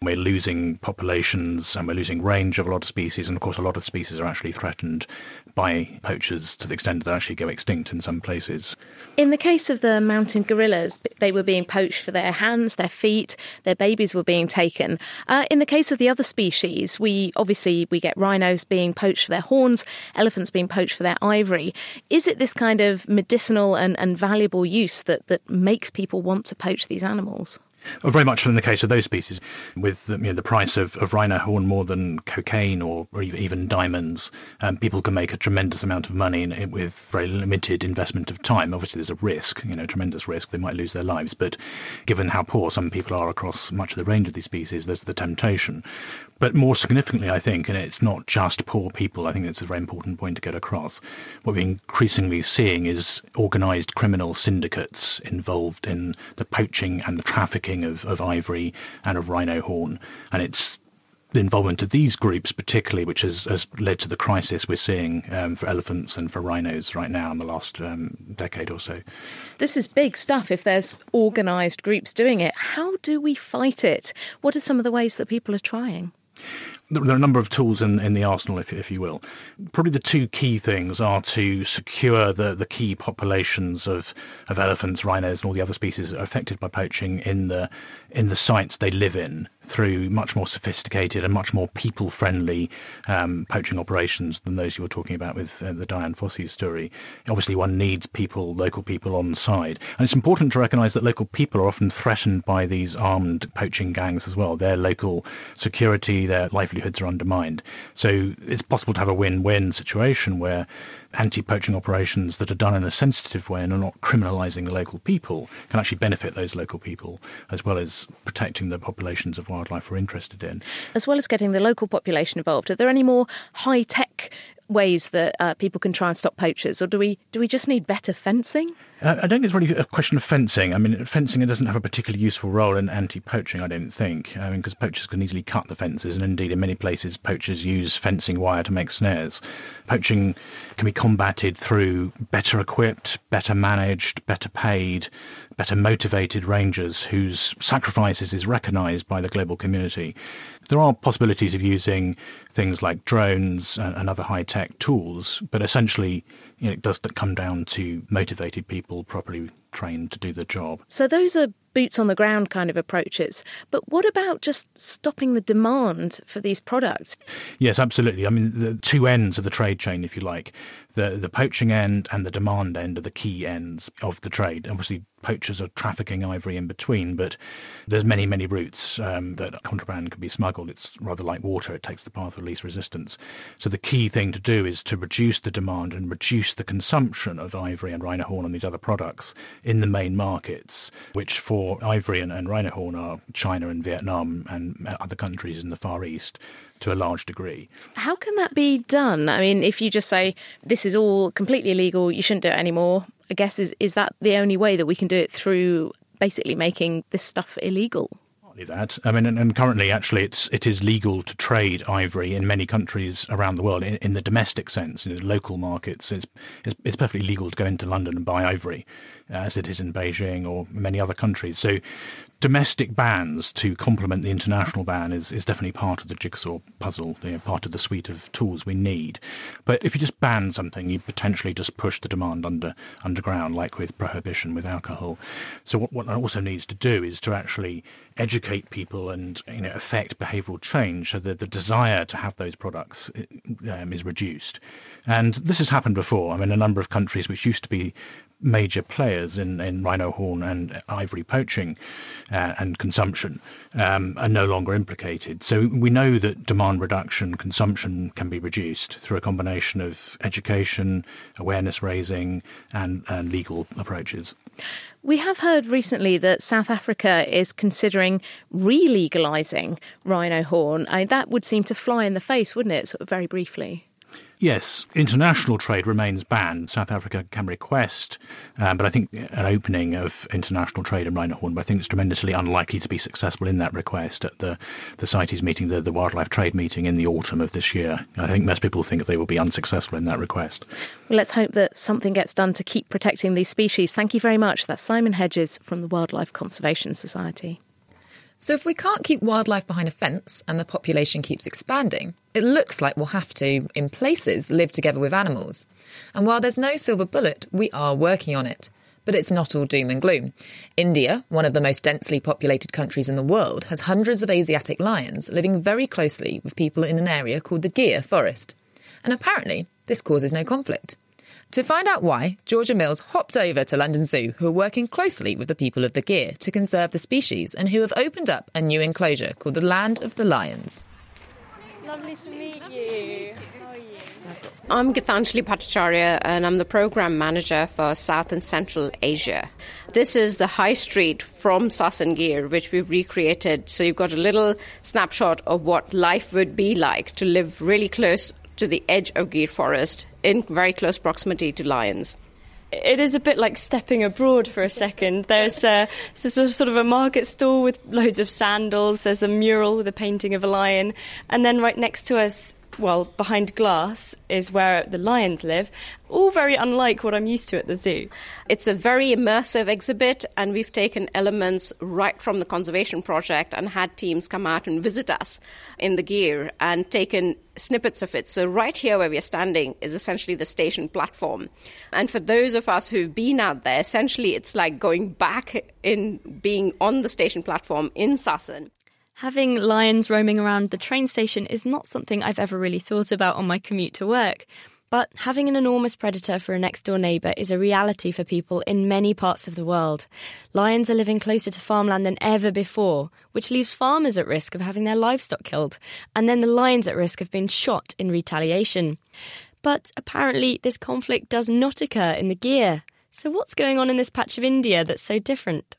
We're losing populations and we're losing range of a lot of species, and of course, a lot of species are actually threatened by poachers to the extent that they actually go extinct in some places. In the case of the mountain gorillas, they were being poached for their hands, their feet, their babies were being taken. Uh, in the case of the other species, we obviously we get rhinos being poached for their horns, elephants being poached for their ivory. Is it this kind of medicinal and, and valuable use that, that makes people want to poach these animals? Very much in the case of those species, with the, you know, the price of, of rhino horn more than cocaine or, or even diamonds, um, people can make a tremendous amount of money in, with very limited investment of time. Obviously, there's a risk, you know, tremendous risk. They might lose their lives, but given how poor some people are across much of the range of these species, there's the temptation. But more significantly, I think, and it's not just poor people, I think it's a very important point to get across. What we're increasingly seeing is organised criminal syndicates involved in the poaching and the trafficking of, of ivory and of rhino horn. And it's the involvement of these groups, particularly, which has, has led to the crisis we're seeing um, for elephants and for rhinos right now in the last um, decade or so. This is big stuff if there's organised groups doing it. How do we fight it? What are some of the ways that people are trying? There are a number of tools in, in the arsenal, if, if you will. Probably the two key things are to secure the, the key populations of, of elephants, rhinos, and all the other species that are affected by poaching in the in the sites they live in through much more sophisticated and much more people friendly um, poaching operations than those you were talking about with uh, the Dian Fossey story. Obviously, one needs people, local people on side. And it's important to recognise that local people are often threatened by these armed poaching gangs as well. Their local security, their livelihoods are undermined. So it's possible to have a win win situation where anti poaching operations that are done in a sensitive way and are not criminalising the local people can actually benefit those local people as well as protecting the populations of wildlife we're interested in. As well as getting the local population involved, are there any more high tech ways that uh, people can try and stop poachers, or do we do we just need better fencing? Uh, I don't think it's really a question of fencing. I mean, fencing doesn't have a particularly useful role in anti-poaching. I don't think. I mean, because poachers can easily cut the fences, and indeed, in many places, poachers use fencing wire to make snares. Poaching can be combated through better equipped, better managed, better paid, better motivated rangers whose sacrifices is recognised by the global community. There are possibilities of using things like drones and, other high-tech tools, but essentially, you know, it does come down to motivated people properly trained to do the job. So those are boots on the ground kind of approaches. But what about just stopping the demand for these products? Yes, absolutely. I mean, the two ends of the trade chain, if you like, the the poaching end and the demand end are the key ends of the trade. Obviously, poachers are trafficking ivory in between, but there's many, many routes um, that contraband can be smuggled. It's rather like water; it takes the path of least resistance. So the key thing to do is to reduce the demand and reduce the consumption of ivory and rhino horn and these other products in the main markets, which for ivory and, and rhino horn are China and Vietnam and other countries in the Far East to a large degree. How can that be done? I mean, if you just say this is all completely illegal, you shouldn't do it anymore, I guess is is that the only way that we can do it through basically making this stuff illegal? That. I mean, and, and, currently, actually, it's it is legal to trade ivory in many countries around the world. In, in the domestic sense, in the local markets, it's, it's, it's perfectly legal to go into London and buy ivory, uh, as it is in Beijing or many other countries. So, domestic bans to complement the international ban is, is definitely part of the jigsaw puzzle, you know, part of the suite of tools we need. But if you just ban something, you potentially just push the demand under underground, like with prohibition with alcohol. So what, what that also needs to do is to actually educate people and you know affect behavioural change so that the desire to have those products um, is reduced. And this has happened before. I mean, a number of countries which used to be major players in, in rhino horn and ivory poaching uh, and consumption um, are no longer implicated. So we know that demand reduction, consumption can be reduced through a combination of education, awareness raising, and, and legal approaches. We have heard recently that South Africa is considering re legalising rhino horn. I that would seem to fly in the face, wouldn't it, sort of very briefly? Yes, international trade remains banned. South Africa can request, um, but I think an opening of international trade in rhino horn, but I think it's tremendously unlikely to be successful in that request at the, the CITES meeting, the, the wildlife trade meeting in the autumn of this year. I think most people think they will be unsuccessful in that request. Well, let's hope that something gets done to keep protecting these species. Thank you very much. That's Simon Hedges from the Wildlife Conservation Society. So, if we can't keep wildlife behind a fence and the population keeps expanding, it looks like we'll have to, in places, live together with animals. And while there's no silver bullet, we are working on it. But it's not all doom and gloom. India, one of the most densely populated countries in the world, has hundreds of Asiatic lions living very closely with people in an area called the Gir Forest. And apparently, this causes no conflict. To find out why, Georgia Mills hopped over to London Zoo, who are working closely with the people of the Gir to conserve the species and who have opened up a new enclosure called the Land of the Lions. Lovely to meet you. How are you? I'm Gitanjali Bhattacharya and I'm the program manager for South and Central Asia. This is the high street from Sasan Gir, which we've recreated. So you've got a little snapshot of what life would be like to live really close to the edge of Gir Forest in very close proximity to lions. It is a bit like stepping abroad for a second. There's, uh, there's a sort of a market stall with loads of sandals. There's a mural with a painting of a lion, and then right next to us well, behind glass is where the lions live, all very unlike what I'm used to at the zoo. It's a very immersive exhibit, and we've taken elements right from the conservation project and had teams come out and visit us in the Gir and taken snippets of it. So, right here where we are standing is essentially the station platform. And for those of us who've been out there, essentially it's like going back in being on the station platform in Sasan. Having lions roaming around the train station is not something I've ever really thought about on my commute to work. But having an enormous predator for a next door neighbour is a reality for people in many parts of the world. Lions are living closer to farmland than ever before, which leaves farmers at risk of having their livestock killed, and then the lions at risk of being shot in retaliation. But apparently, this conflict does not occur in the Gir. So, what's going on in this patch of India that's so different?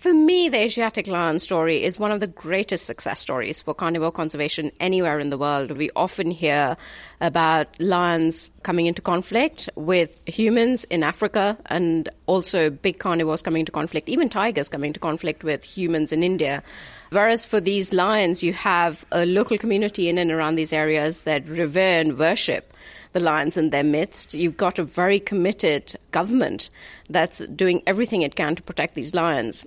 For me, the Asiatic lion story is one of the greatest success stories for carnivore conservation anywhere in the world. We often hear about lions coming into conflict with humans in Africa and also big carnivores coming into conflict, even tigers coming into conflict with humans in India. Whereas for these lions, you have a local community in and around these areas that revere and worship the lions in their midst. You've got a very committed government that's doing everything it can to protect these lions.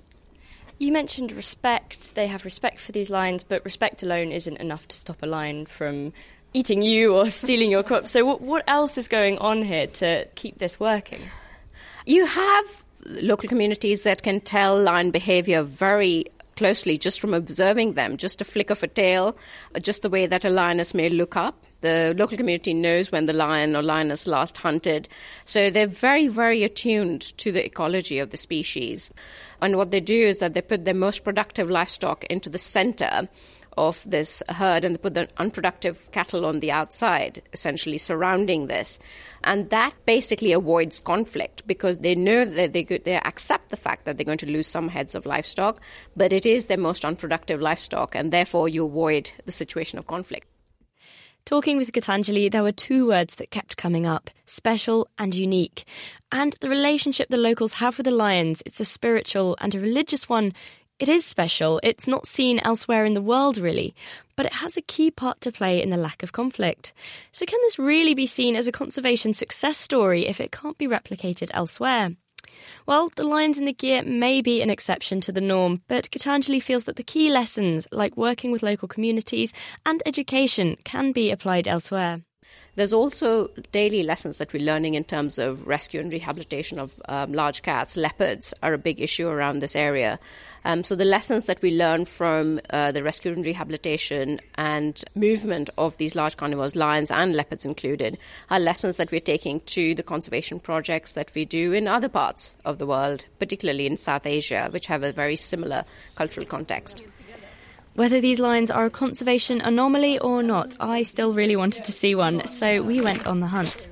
You mentioned respect. They have respect for these lions, but respect alone isn't enough to stop a lion from eating you or <laughs> stealing your crop. So, what, what else is going on here to keep this working? You have local communities that can tell lion behavior very closely just from observing them, just a flick of a tail, just the way that a lioness may look up. The local community knows when the lion or lioness last hunted. So they're very, very attuned to the ecology of the species. And what they do is that they put their most productive livestock into the center of this herd and they put the unproductive cattle on the outside, essentially surrounding this. And that basically avoids conflict because they know that they, could, they accept the fact that they're going to lose some heads of livestock, but it is their most unproductive livestock, and therefore you avoid the situation of conflict. Talking with Gitanjali, there were two words that kept coming up special and unique. And the relationship the locals have with the lions, it's a spiritual and a religious one it is special. It's not seen elsewhere in the world, really, but it has a key part to play in the lack of conflict. So, can this really be seen as a conservation success story if it can't be replicated elsewhere? Well, the lions in the Gir may be an exception to the norm, but Gitanjali feels that the key lessons, like working with local communities and education, can be applied elsewhere. There's also daily lessons that we're learning in terms of rescue and rehabilitation of um, large cats. Leopards are a big issue around this area. Um, so the lessons that we learn from uh, the rescue and rehabilitation and movement of these large carnivores, lions and leopards included, are lessons that we're taking to the conservation projects that we do in other parts of the world, particularly in South Asia, which have a very similar cultural context. Whether these lions are a conservation anomaly or not, I still really wanted to see one, so we went on the hunt.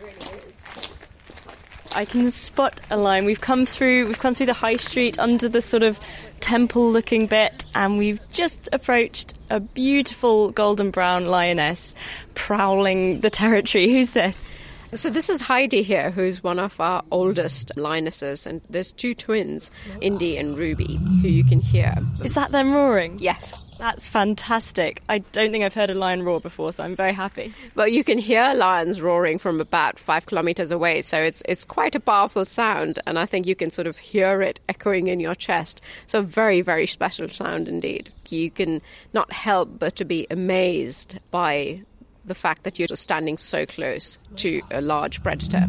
I can spot a lion. We've come through we've come through the high street under the sort of temple looking bit and we've just approached a beautiful golden brown lioness prowling the territory. Who's this? So this is Heidi here, who's one of our oldest lionesses, and there's two twins, Indy and Ruby, who you can hear. Is that them roaring? Yes. That's fantastic. I don't think I've heard a lion roar before, so I'm very happy. Well, you can hear lions roaring from about five kilometers away, so it's it's quite a powerful sound, and I think you can sort of hear it echoing in your chest. So very, very special sound indeed. You can not help but to be amazed by the fact that you're standing so close to a large predator.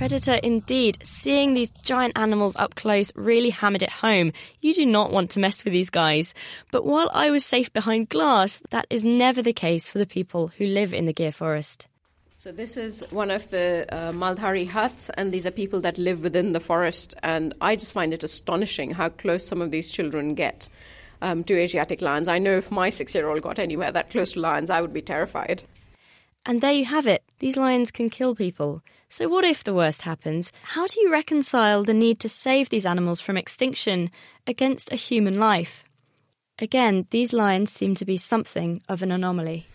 Predator indeed. Seeing these giant animals up close really hammered it home. You do not want to mess with these guys. But while I was safe behind glass, that is never the case for the people who live in the Gir forest. So this is one of the uh, Maldhari huts, and these are people that live within the forest. And I just find it astonishing how close some of these children get um, to Asiatic lions. I know if my six-year-old got anywhere that close to lions, I would be terrified. And there you have it. These lions can kill people. So, what if the worst happens? How do you reconcile the need to save these animals from extinction against a human life? Again, these lions seem to be something of an anomaly.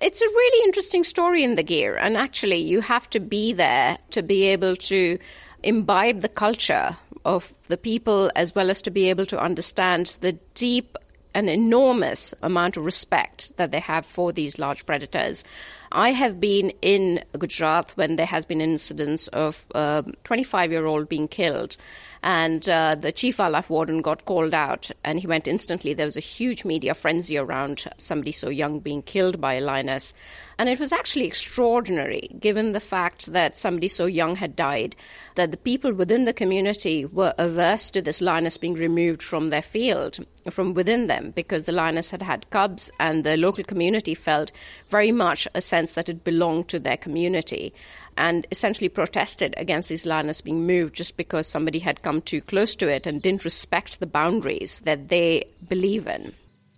It's a really interesting story in the Gir, and actually, you have to be there to be able to imbibe the culture of the people as well as to be able to understand the deep and enormous amount of respect that they have for these large predators. I have been in Gujarat when there has been incidents of um, a 25 year old being killed. And uh, the chief wildlife warden got called out, and he went instantly. There was a huge media frenzy around somebody so young being killed by a lioness. And it was actually extraordinary, given the fact that somebody so young had died, that the people within the community were averse to this lioness being removed from their field, from within them, because the lioness had had cubs, and the local community felt very much a sense that it belonged to their community and essentially protested against these lioness being moved just because somebody had come too close to it and didn't respect the boundaries that they believe in.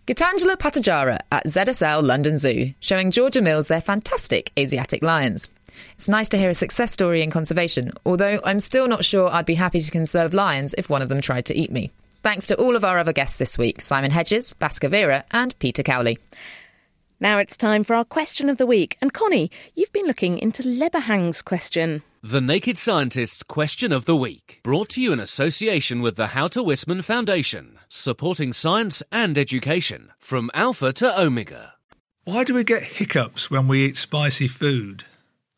Gitanjali Bhattacharya at ZSL London Zoo, showing Georgia Mills their fantastic Asiatic lions. It's nice to hear a success story in conservation, although I'm still not sure I'd be happy to conserve lions if one of them tried to eat me. Thanks to all of our other guests this week Simon Hedges, Bhaskar Vira, and Peter Cowley. Now it's time for our question of the week. And Connie, you've been looking into Leberhang's question. The Naked Scientist's Question of the Week, brought to you in association with the How to Wisman Foundation, supporting science and education from alpha to omega. Why do we get hiccups when we eat spicy food?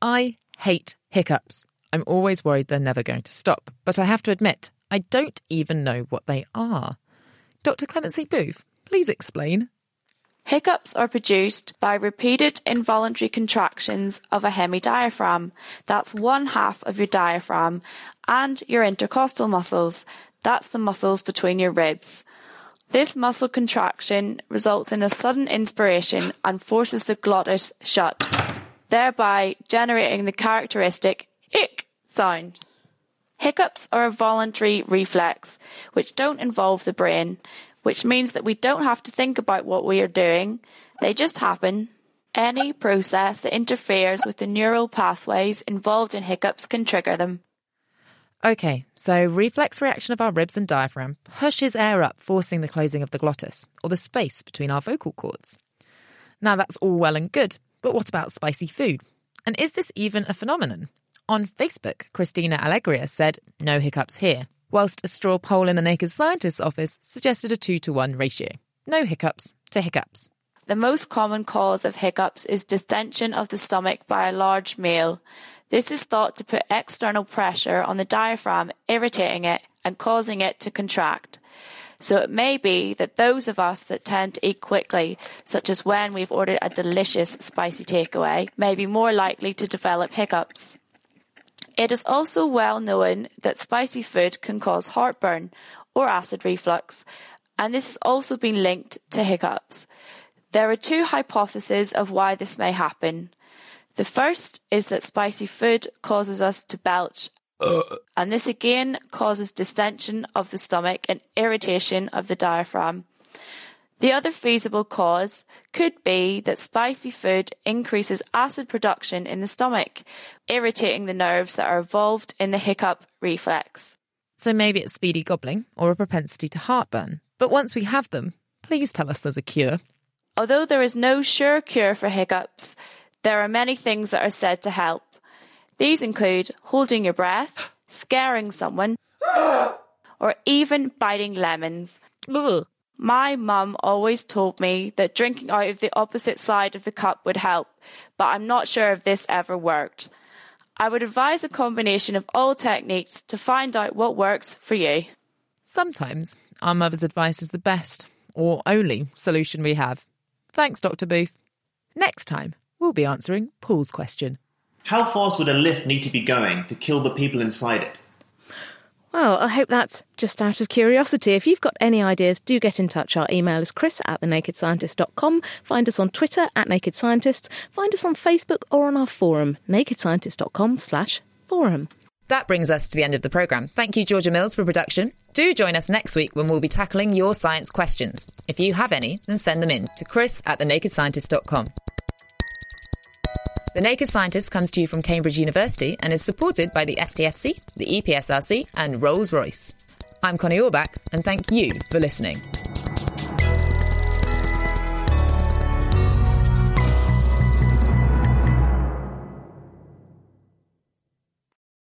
I hate hiccups. I'm always worried they're never going to stop, but I have to admit, I don't even know what they are. Dr. Clemency Booth, please explain. Hiccups are produced by repeated involuntary contractions of a hemidiaphragm, that's one half of your diaphragm, and your intercostal muscles, that's the muscles between your ribs. This muscle contraction results in a sudden inspiration and forces the glottis shut, thereby generating the characteristic ick sound. Hiccups are a voluntary reflex which don't involve the brain which means that we don't have to think about what we are doing. They just happen. Any process that interferes with the neural pathways involved in hiccups can trigger them. Okay, so reflex reaction of our ribs and diaphragm pushes air up, forcing the closing of the glottis, or the space between our vocal cords. Now that's all well and good, but what about spicy food? And is this even a phenomenon? On Facebook, Christina Allegria said, No hiccups here whilst a straw poll in the Naked Scientist's office suggested a 2 to 1 ratio. No hiccups to hiccups. The most common cause of hiccups is distension of the stomach by a large meal. This is thought to put external pressure on the diaphragm, irritating it and causing it to contract. So it may be that those of us that tend to eat quickly, such as when we've ordered a delicious spicy takeaway, may be more likely to develop hiccups. It is also well known that spicy food can cause heartburn or acid reflux, and this has also been linked to hiccups. There are two hypotheses of why this may happen. The first is that spicy food causes us to belch, and this again causes distension of the stomach and irritation of the diaphragm. The other feasible cause could be that spicy food increases acid production in the stomach, irritating the nerves that are involved in the hiccup reflex. So maybe it's speedy gobbling or a propensity to heartburn. But once we have them, please tell us there's a cure. Although there is no sure cure for hiccups, there are many things that are said to help. These include holding your breath, scaring someone, <gasps> or even biting lemons. Ugh. My mum always told me that drinking out of the opposite side of the cup would help, but I'm not sure if this ever worked. I would advise a combination of all techniques to find out what works for you. Sometimes our mother's advice is the best or only solution we have. Thanks, Dr. Booth. Next time, we'll be answering Paul's question. How fast would a lift need to be going to kill the people inside it? Well, I hope that's just out of curiosity. If you've got any ideas, do get in touch. Our email is chris at thenakedscientist.com. Find us on Twitter at Naked Scientists. Find us on Facebook or on our forum, nakedscientist.com slash forum. That brings us to the end of the programme. Thank you, Georgia Mills, for production. Do join us next week when we'll be tackling your science questions. If you have any, then send them in to chris at thenakedscientist.com. The Naked Scientist comes to you from Cambridge University and is supported by the STFC, the EPSRC, and Rolls Royce. I'm Connie Orbach, and thank you for listening.